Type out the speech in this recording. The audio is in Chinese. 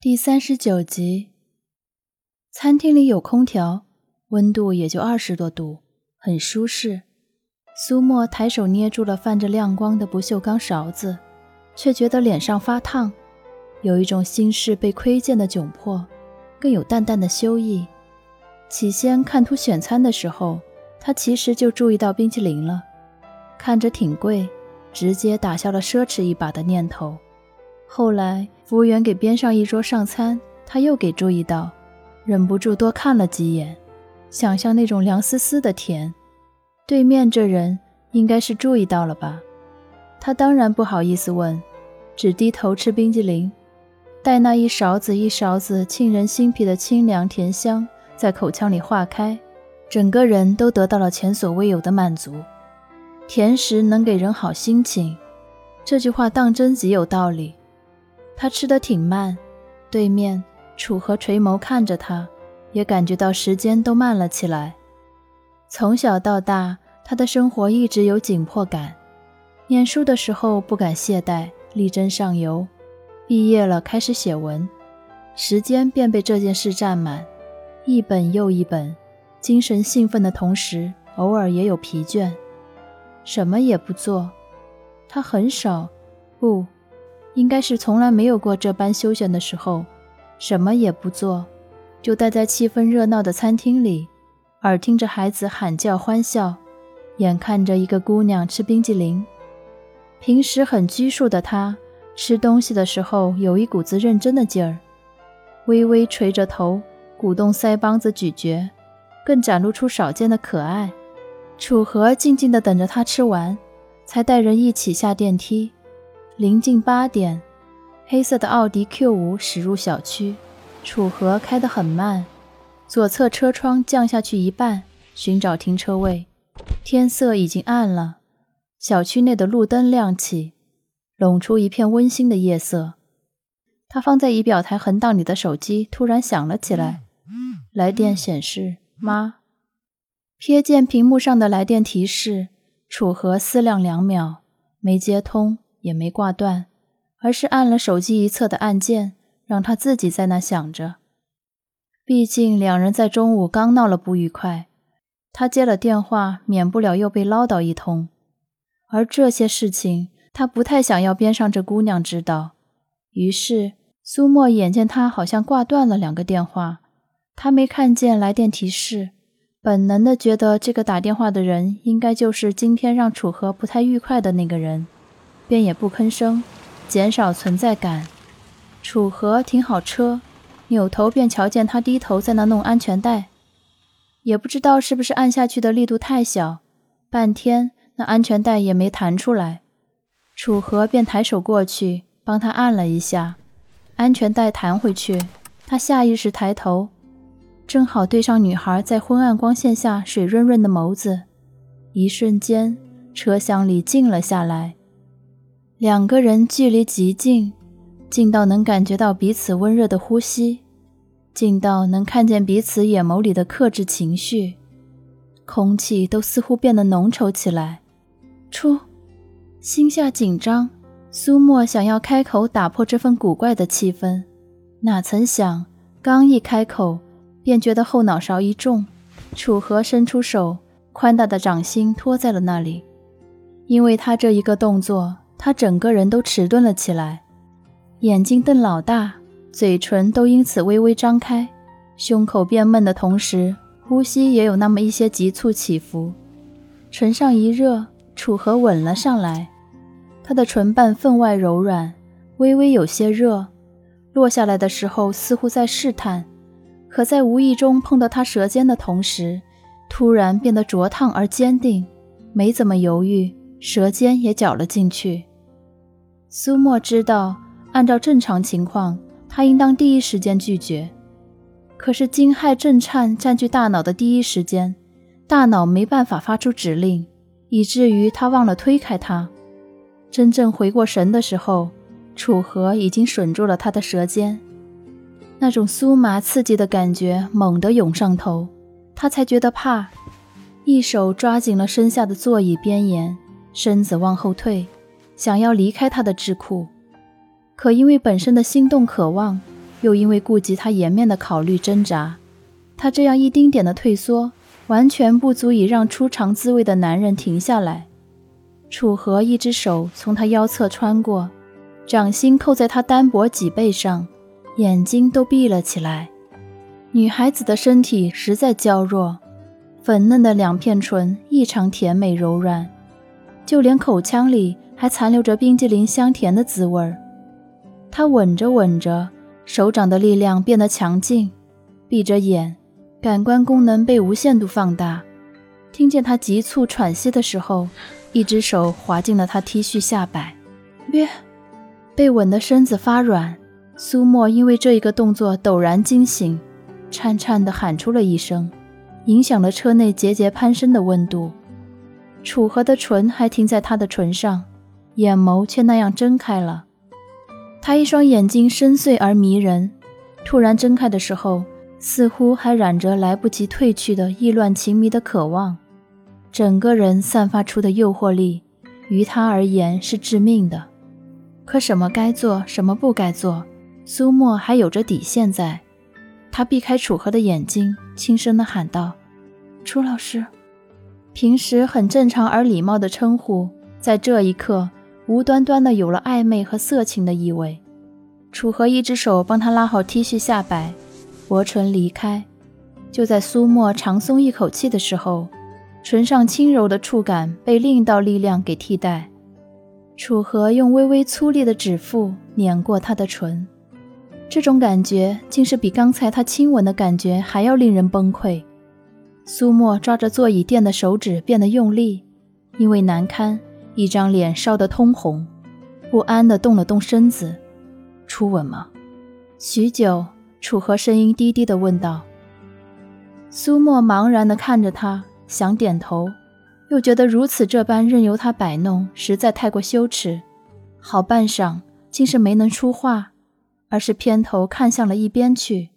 第三十九集，餐厅里有空调，温度也就二十多度，很舒适。苏沫抬手捏住了泛着亮光的不锈钢勺子，却觉得脸上发烫，有一种心事被窥见的窘迫，更有淡淡的羞意。起先看图选餐的时候，他其实就注意到冰淇淋了，看着挺贵，直接打消了奢侈一把的念头。后来，服务员给边上一桌上餐，他又给注意到，忍不住多看了几眼，想象那种凉丝丝的甜。对面这人应该是注意到了吧？他当然不好意思问，只低头吃冰激凌，待那一勺子一勺子沁人心脾的清凉甜香在口腔里化开，整个人都得到了前所未有的满足。甜食能给人好心情，这句话当真极有道理。他吃得挺慢，对面楚河垂眸看着他，也感觉到时间都慢了起来。从小到大，他的生活一直有紧迫感。念书的时候不敢懈怠，力争上游；毕业了开始写文，时间便被这件事占满，一本又一本。精神兴奋的同时，偶尔也有疲倦，什么也不做。他很少，不。应该是从来没有过这般休闲的时候，什么也不做，就待在气氛热闹的餐厅里，耳听着孩子喊叫欢笑，眼看着一个姑娘吃冰激凌。平时很拘束的他，吃东西的时候有一股子认真的劲儿，微微垂着头，鼓动腮帮子咀嚼，更展露出少见的可爱。楚河静静地等着他吃完，才带人一起下电梯。临近八点，黑色的奥迪 Q 五驶入小区。楚河开得很慢，左侧车窗降下去一半，寻找停车位。天色已经暗了，小区内的路灯亮起，笼出一片温馨的夜色。他放在仪表台横档里的手机突然响了起来，来电显示“妈”。瞥见屏幕上的来电提示，楚河思量两秒，没接通。也没挂断，而是按了手机一侧的按键，让他自己在那想着。毕竟两人在中午刚闹了不愉快，他接了电话，免不了又被唠叨一通。而这些事情，他不太想要边上这姑娘知道。于是苏沫眼见他好像挂断了两个电话，他没看见来电提示，本能的觉得这个打电话的人应该就是今天让楚河不太愉快的那个人。便也不吭声，减少存在感。楚河停好车，扭头便瞧见他低头在那弄安全带，也不知道是不是按下去的力度太小，半天那安全带也没弹出来。楚河便抬手过去帮他按了一下，安全带弹回去。他下意识抬头，正好对上女孩在昏暗光线下水润润的眸子，一瞬间，车厢里静了下来。两个人距离极近，近到能感觉到彼此温热的呼吸，近到能看见彼此眼眸里的克制情绪，空气都似乎变得浓稠起来。出，心下紧张，苏沫想要开口打破这份古怪的气氛，哪曾想，刚一开口，便觉得后脑勺一重，楚河伸出手，宽大的掌心托在了那里，因为他这一个动作。他整个人都迟钝了起来，眼睛瞪老大，嘴唇都因此微微张开，胸口变闷的同时，呼吸也有那么一些急促起伏。唇上一热，楚河吻了上来，他的唇瓣分外柔软，微微有些热，落下来的时候似乎在试探，可在无意中碰到他舌尖的同时，突然变得灼烫而坚定，没怎么犹豫，舌尖也搅了进去。苏沫知道，按照正常情况，他应当第一时间拒绝。可是惊骇震颤占据大脑的第一时间，大脑没办法发出指令，以至于他忘了推开他。真正回过神的时候，楚河已经吮住了他的舌尖，那种酥麻刺激的感觉猛地涌上头，他才觉得怕，一手抓紧了身下的座椅边沿，身子往后退。想要离开他的智库，可因为本身的心动渴望，又因为顾及他颜面的考虑挣扎。他这样一丁点的退缩，完全不足以让初尝滋味的男人停下来。楚河一只手从他腰侧穿过，掌心扣在他单薄脊背上，眼睛都闭了起来。女孩子的身体实在娇弱，粉嫩的两片唇异常甜美柔软，就连口腔里还残留着冰激凌香甜的滋味儿。他吻着吻着，手掌的力量变得强劲，闭着眼，感官功能被无限度放大。听见他急促喘息的时候，一只手滑进了他 T 恤下摆。别，被吻的身子发软。苏沫因为这一个动作陡然惊醒，颤颤地喊出了一声，影响了车内节节攀升的温度。楚河的唇还停在他的唇上，眼眸却那样睁开了。他一双眼睛深邃而迷人，突然睁开的时候，似乎还染着来不及褪去的意乱情迷的渴望。整个人散发出的诱惑力，于他而言是致命的。可什么该做，什么不该做，苏沫还有着底线在。他避开楚河的眼睛，轻声地喊道：“楚老师。”平时很正常而礼貌的称呼，在这一刻。无端端的有了暧昧和色情的意味。楚河一只手帮他拉好 T 恤下摆，薄唇离开。就在苏沫长松一口气的时候，唇上轻柔的触感被另一道力量给替代。楚河用微微粗粝的指腹碾过他的唇，这种感觉竟是比刚才他亲吻的感觉还要令人崩溃。苏沫抓着座椅垫的手指变得用力，因为难堪。一张脸烧得通红，不安地动了动身子。初吻吗？许久，楚河声音低低地问道。苏沫茫然地看着他，想点头，又觉得如此这般任由他摆弄，实在太过羞耻。好半晌，竟是没能出话，而是偏头看向了一边去。